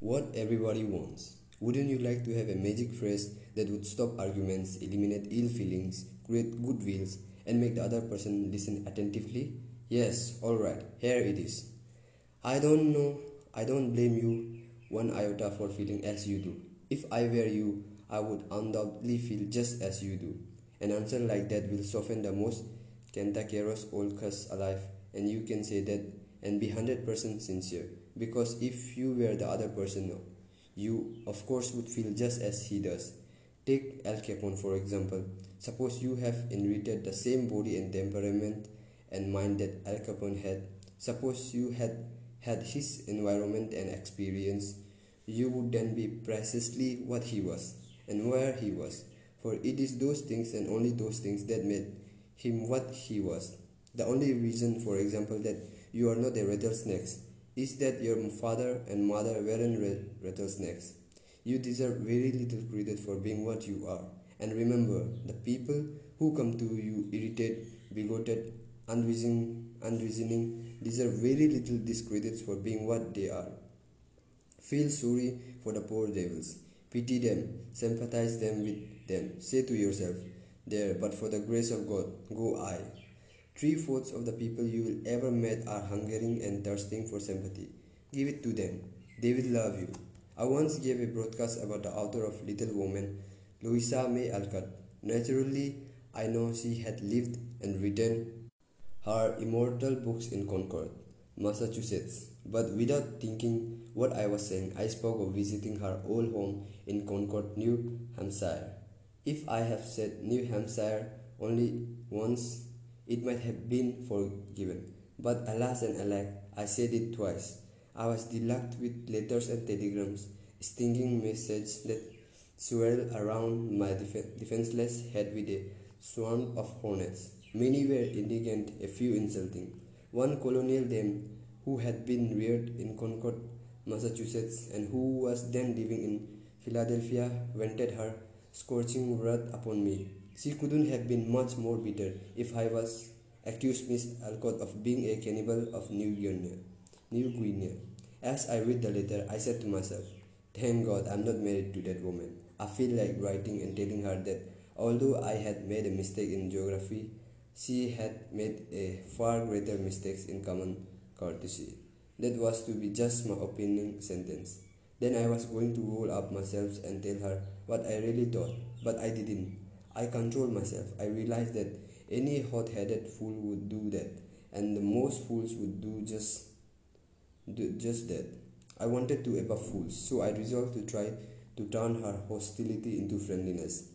what everybody wants. Wouldn't you like to have a magic phrase that would stop arguments, eliminate ill feelings, create good wills, and make the other person listen attentively? Yes, alright, here it is. I don't know, I don't blame you one iota for feeling as you do. If I were you, I would undoubtedly feel just as you do. An answer like that will soften the most cantankerous old cuss alive, and you can say that and be 100% sincere. Because if you were the other person, you of course would feel just as he does. Take Al Capone for example. Suppose you have inherited the same body and temperament and mind that Al Capone had. Suppose you had had his environment and experience, you would then be precisely what he was and where he was. For it is those things and only those things that made him what he was. The only reason, for example, that you are not a rattlesnake is that your father and mother weren't rattlesnakes. You deserve very little credit for being what you are. And remember, the people who come to you irritated, bigoted, unreasoning, unreasoning deserve very little discredit for being what they are. Feel sorry for the poor devils. Pity them, sympathize them with them. Say to yourself, There, but for the grace of God, go I. Three fourths of the people you will ever meet are hungering and thirsting for sympathy. Give it to them. They will love you. I once gave a broadcast about the author of Little Women, Louisa May Alcott. Naturally, I know she had lived and written her immortal books in Concord, Massachusetts. But without thinking what I was saying, I spoke of visiting her old home in Concord, New Hampshire. If I have said New Hampshire only once, it might have been forgiven. But alas and alack, I said it twice. I was delugged with letters and telegrams, stinging messages that swirled around my def- defenseless head with a swarm of hornets. Many were indignant, a few insulting. One colonial dame who had been reared in Concord, Massachusetts, and who was then living in Philadelphia, vented her scorching wrath upon me. She couldn't have been much more bitter if I was accused Miss Alcott of being a cannibal of New Guinea. New Guinea. As I read the letter, I said to myself, Thank God I'm not married to that woman. I feel like writing and telling her that although I had made a mistake in geography, she had made a far greater mistake in common courtesy. That was to be just my opening sentence. Then I was going to roll up myself and tell her what I really thought, but I didn't. I controlled myself. I realized that any hot headed fool would do that, and the most fools would do just, do just that. I wanted to appear fools, so I resolved to try to turn her hostility into friendliness.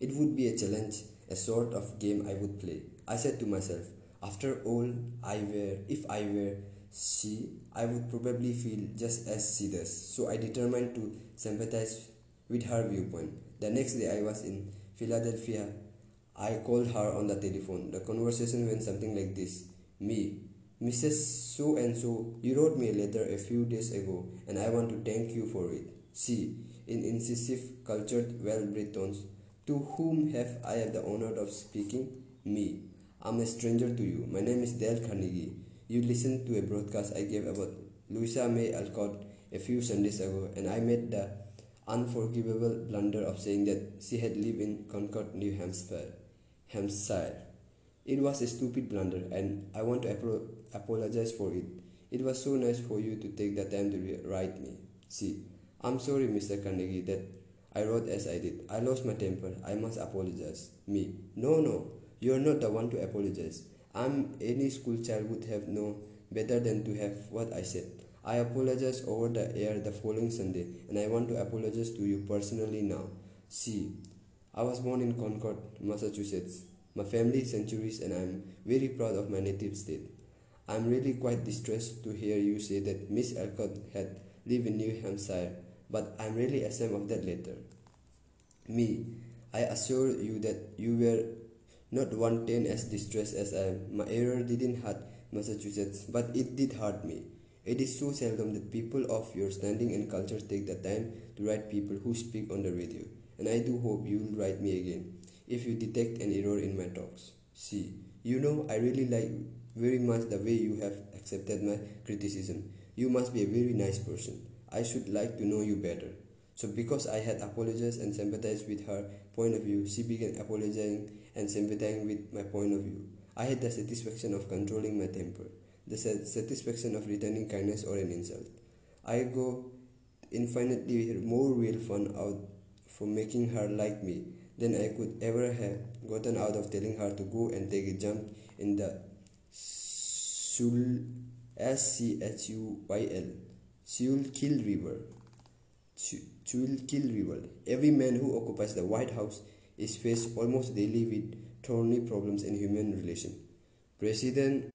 It would be a challenge, a sort of game I would play. I said to myself, after all I were, if I were she, I would probably feel just as she does. So I determined to sympathize with her viewpoint. The next day I was in Philadelphia. I called her on the telephone. The conversation went something like this Me, Mrs. So and so, you wrote me a letter a few days ago, and I want to thank you for it. She, in incisive, cultured, well bred tones, to whom have I the honor of speaking? Me. I'm a stranger to you. My name is Dale Carnegie. You listened to a broadcast I gave about Louisa May Alcott a few Sundays ago, and I made the unforgivable blunder of saying that she had lived in Concord, New Hampshire. Hampshire. It was a stupid blunder, and I want to apo- apologize for it. It was so nice for you to take the time to re- write me. See, I'm sorry, Mr. Carnegie, that I wrote as I did. I lost my temper. I must apologize. Me. No, no. You're not the one to apologize. I'm any school child would have known better than to have what I said. I apologize over the air the following Sunday, and I want to apologize to you personally now. See, I was born in Concord, Massachusetts. My family is centuries, and I'm very proud of my native state. I'm really quite distressed to hear you say that Miss Alcott had lived in New Hampshire, but I'm really ashamed of that letter. Me, I assure you that you were not one tenth as distressed as I am. My error didn't hurt Massachusetts, but it did hurt me. It is so seldom that people of your standing and culture take the time to write people who speak on the radio, and I do hope you will write me again if you detect an error in my talks. See, you know, I really like very much the way you have accepted my criticism. You must be a very nice person. I should like to know you better. So, because I had apologized and sympathized with her point of view, she began apologizing and sympathizing with my point of view. I had the satisfaction of controlling my temper, the satisfaction of returning kindness or an insult. I go infinitely more real fun out from making her like me than I could ever have gotten out of telling her to go and take a jump in the Sul S C H U Y L Schuylkill River. Schuylkill River. Every man who occupies the White House is faced almost daily with thorny problems in human relation. President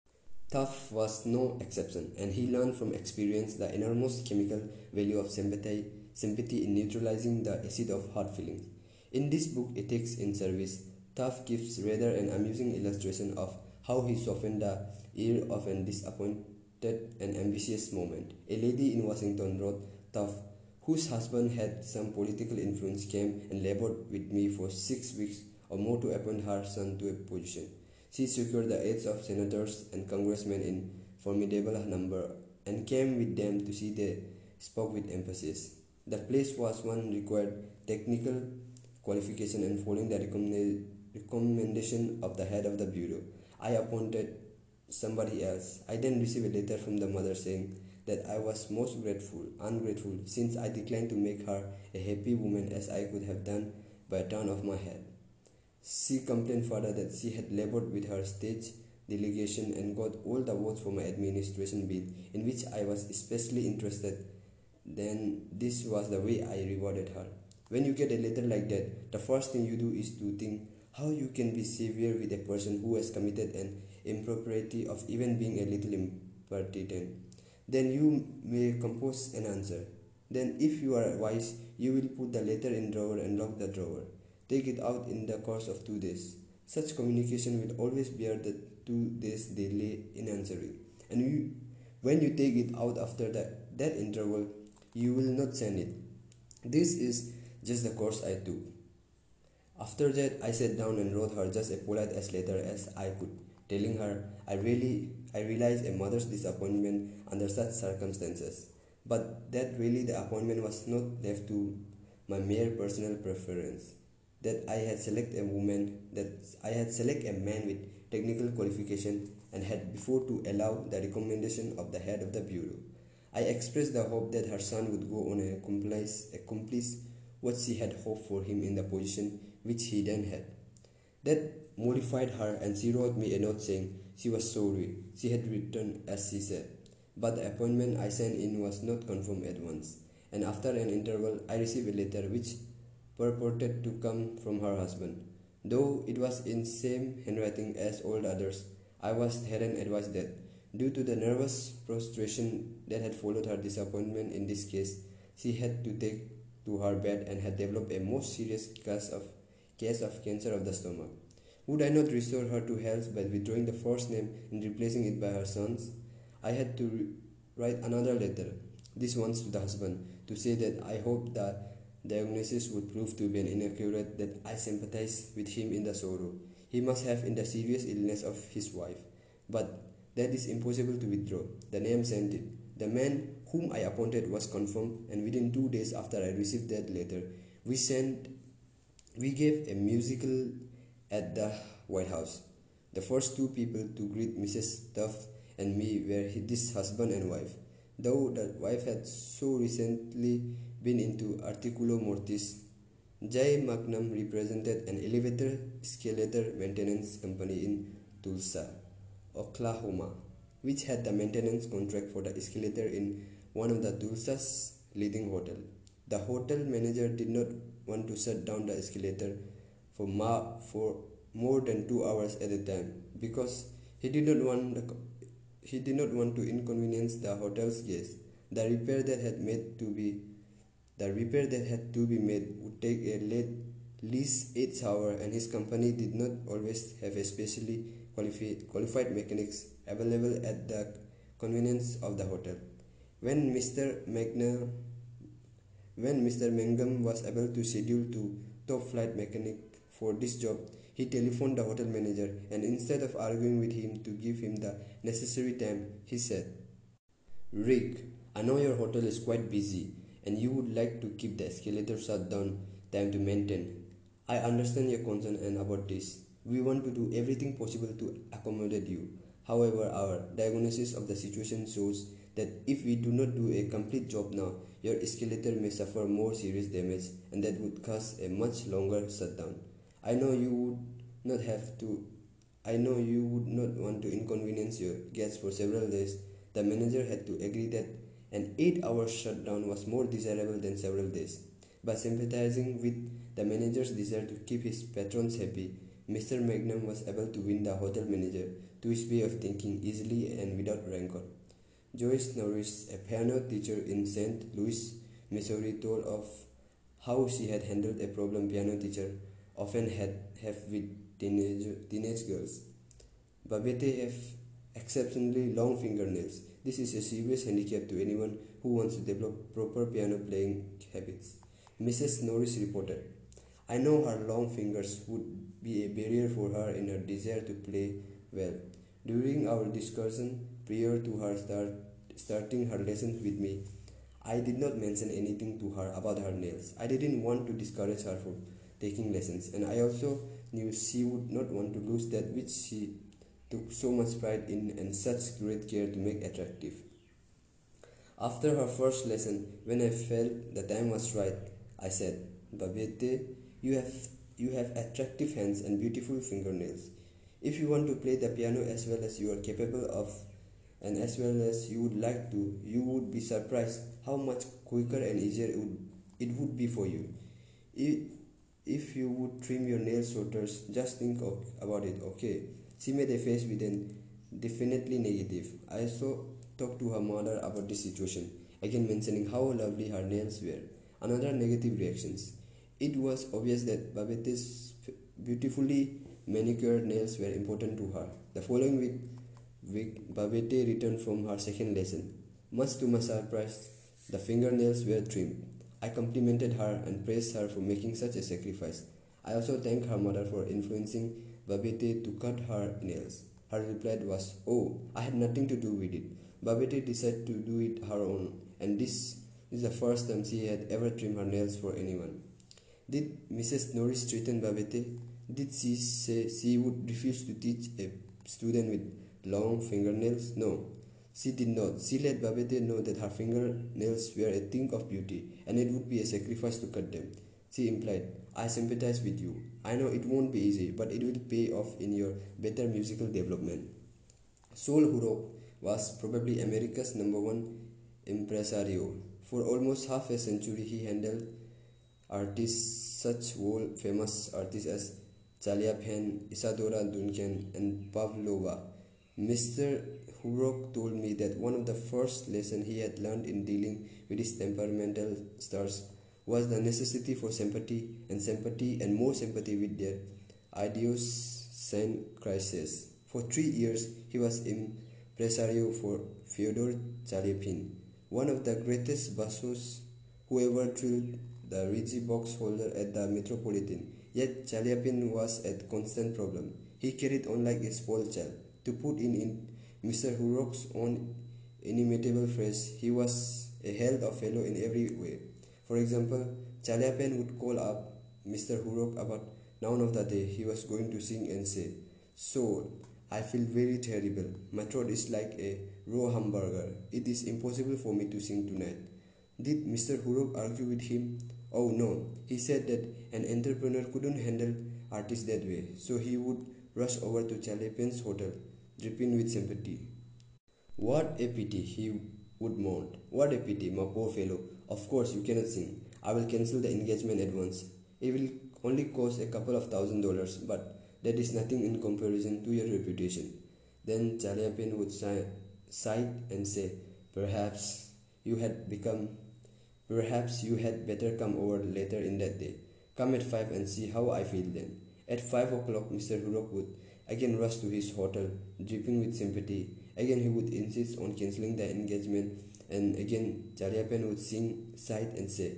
Taft was no exception, and he learned from experience the enormous chemical value of sympathy, sympathy in neutralizing the acid of hard feelings. In this book, Ethics in Service, Taft gives rather an amusing illustration of how he softened the ear of an disappointed and ambitious moment. A lady in Washington wrote Taft, whose husband had some political influence, came and labored with me for six weeks or more to appoint her son to a position. She secured the aids of senators and congressmen in formidable number and came with them to see they spoke with emphasis. The place was one required technical qualification and following the recommendation of the head of the bureau. I appointed somebody else. I then received a letter from the mother saying that I was most grateful, ungrateful, since I declined to make her a happy woman as I could have done by a turn of my head. She complained further that she had labored with her state delegation and got all the votes for my administration bill, in which I was especially interested. Then this was the way I rewarded her. When you get a letter like that, the first thing you do is to think how you can be severe with a person who has committed an impropriety of even being a little impertinent. Then you may compose an answer. Then, if you are wise, you will put the letter in drawer and lock the drawer. Take it out in the course of two days. Such communication will always bear the two days delay in answering. And you, when you take it out after that, that interval, you will not send it. This is just the course I took. After that, I sat down and wrote her just a polite as letter as I could, telling her I really I realized a mother's disappointment under such circumstances, but that really the appointment was not left to my mere personal preference that I had select a woman, that I had select a man with technical qualification and had before to allow the recommendation of the head of the bureau. I expressed the hope that her son would go on and accomplish, accomplish what she had hoped for him in the position which he then had. That mollified her and she wrote me a note saying she was sorry. She had written as she said. But the appointment I sent in was not confirmed at once, and after an interval I received a letter which purported to come from her husband. Though it was in same handwriting as all others, I was hadn't advised that, due to the nervous prostration that had followed her disappointment in this case, she had to take to her bed and had developed a most serious case of case of cancer of the stomach. Would I not restore her to health by withdrawing the first name and replacing it by her son's? I had to write another letter, this once to the husband, to say that I hoped that diagnosis would prove to be an inaccurate that I sympathize with him in the sorrow he must have in the serious illness of his wife. But that is impossible to withdraw. The name sent it. The man whom I appointed was confirmed, and within two days after I received that letter, we sent we gave a musical at the White House. The first two people to greet Mrs. Taft and me were his husband and wife. Though the wife had so recently been into articulo mortis, Jay Mangum represented an elevator escalator maintenance company in Tulsa, Oklahoma, which had the maintenance contract for the escalator in one of the Tulsa's leading hotel. The hotel manager did not want to shut down the escalator for, ma- for more than two hours at a time because he did not want the, he did not want to inconvenience the hotel's guests. The repair that had made to be the repair that had to be made would take a late least 8 hours and his company did not always have a specially qualified, qualified mechanics available at the convenience of the hotel. When Mr. Magna, when Mr. Mangum was able to schedule to top flight mechanic for this job, he telephoned the hotel manager and instead of arguing with him to give him the necessary time, he said, Rick, I know your hotel is quite busy and you would like to keep the escalator shut down time to maintain. I understand your concern and about this. We want to do everything possible to accommodate you. However, our diagnosis of the situation shows that if we do not do a complete job now, your escalator may suffer more serious damage and that would cause a much longer shutdown. I know you would not have to I know you would not want to inconvenience your guests for several days. The manager had to agree that an 8 hour shutdown was more desirable than several days. By sympathizing with the manager's desire to keep his patrons happy, Mr. Mangum was able to win the hotel manager to his way of thinking easily and without rancor. Joyce Norris, a piano teacher in St. Louis, Missouri, told of how she had handled a problem piano teacher often had have with teenage, teenage girls. Babette have exceptionally long fingernails. This is a serious handicap to anyone who wants to develop proper piano playing habits. Mrs. Norris reported, I know her long fingers would be a barrier for her in her desire to play well. During our discussion prior to her start, starting her lessons with me, I did not mention anything to her about her nails. I didn't want to discourage her from taking lessons, and I also knew she would not want to lose that which she took so much pride in and such great care to make attractive. After her first lesson, when I felt the time was right, I said, Babette, you have you have attractive hands and beautiful fingernails. If you want to play the piano as well as you are capable of and as well as you would like to, you would be surprised how much quicker and easier it would, it would be for you. If you would trim your nails shorter, just think of, about it, okay? She made a face with an definitely negative. I also talked to her mother about this situation, again mentioning how lovely her nails were. Another negative reactions. It was obvious that Babette's beautifully manicured nails were important to her. The following week, week Babette returned from her second lesson. Much to my surprise, the fingernails were trimmed. I complimented her and praised her for making such a sacrifice. I also thanked her mother for influencing Babette to cut her nails. Her reply was, Oh, I had nothing to do with it. Babette decided to do it her own, and this is the first time she had ever trimmed her nails for anyone. Did Mrs. Norris threaten Babette? Did she say she would refuse to teach a student with long fingernails? No, she did not. She let Babette know that her fingernails were a thing of beauty and it would be a sacrifice to cut them. She implied, I sympathize with you. I know it won't be easy, but it will pay off in your better musical development. Sol Hurok was probably America's number one impresario. For almost half a century, he handled artists such world famous artists as Chaliapin, Isadora Duncan, and Pavlova. Mr. Hurok told me that one of the first lessons he had learned in dealing with his temperamental stars was the necessity for sympathy and sympathy and more sympathy with their idiosyncrasies. For three years, he was impresario for Fyodor Chaliapin, one of the greatest bassos who ever thrilled the Reggie box holder at the Metropolitan. Yet Chaliapin was a constant problem. He carried on like a spoiled child. To put in, in Mr. Hurok's own inimitable phrase, he was a hell of a fellow in every way. For example, Chaliapin would call up Mr. Hurok about noun of the day he was going to sing and say, So, I feel very terrible. My throat is like a raw hamburger. It is impossible for me to sing tonight. Did Mr. Hurok argue with him? Oh no, he said that an entrepreneur couldn't handle artists that way, so he would rush over to Chaliapin's hotel, dripping with sympathy. What a pity, he would moan. What a pity, my poor fellow. Of course, you cannot sing. I will cancel the engagement at once. It will only cost a couple of thousand dollars, but that is nothing in comparison to your reputation. Then Chaliapin would sigh and say, Perhaps you had become Perhaps you had better come over later in that day. Come at five and see how I feel then. At five o'clock, Mr. Hurok would again rush to his hotel, dripping with sympathy. Again, he would insist on cancelling the engagement, and again, Chaliapin would sing, sigh, and say,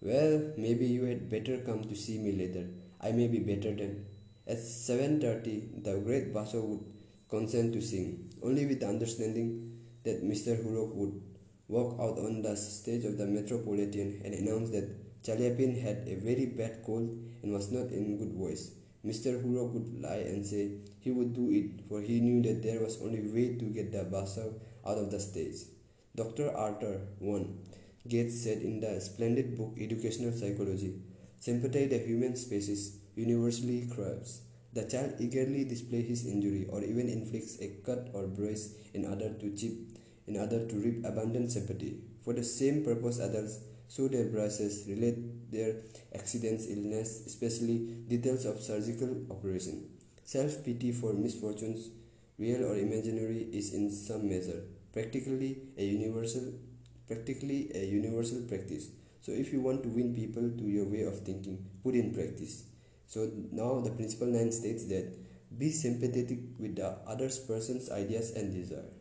Well, maybe you had better come to see me later. I may be better then. At 7.30, the great basso would consent to sing, only with the understanding that Mr. Hurok would walk out on the stage of the Metropolitan and announce that Chaliapin had a very bad cold and was not in good voice. Mr. Huro could lie and say he would do it, for he knew that there was only way to get the buzzer out of the stage. Dr. Arthur I. Gates said in the splendid book Educational Psychology, sympathy the human species universally craves. The child eagerly displays his injury or even inflicts a cut or bruise in order to chip, in order to reap abundant sympathy. For the same purpose others show their bruises, relate their accidents, illness, especially details of surgical operation. Self-pity for misfortunes, real or imaginary, is in some measure practically a universal practically a universal practice. So if you want to win people to your way of thinking, put in practice. So now the principle 9 states that be sympathetic with the other person's ideas and desires.